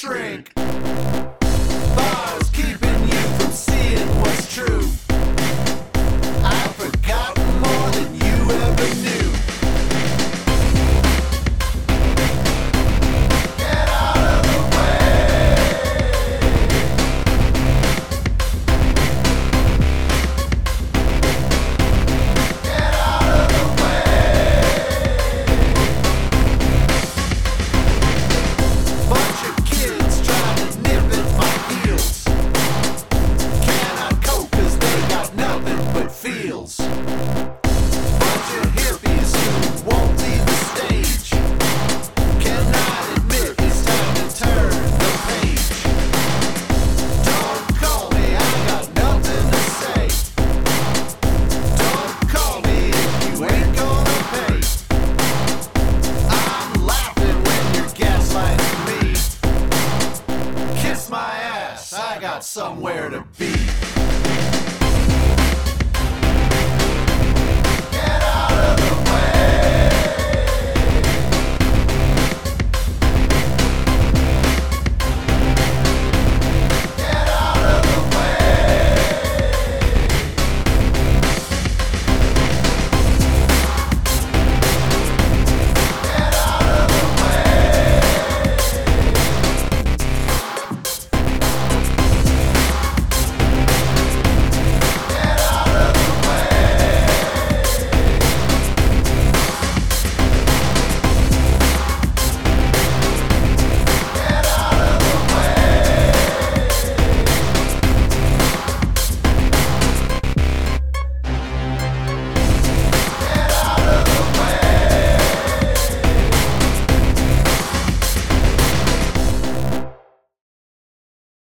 shrink. somewhere to be.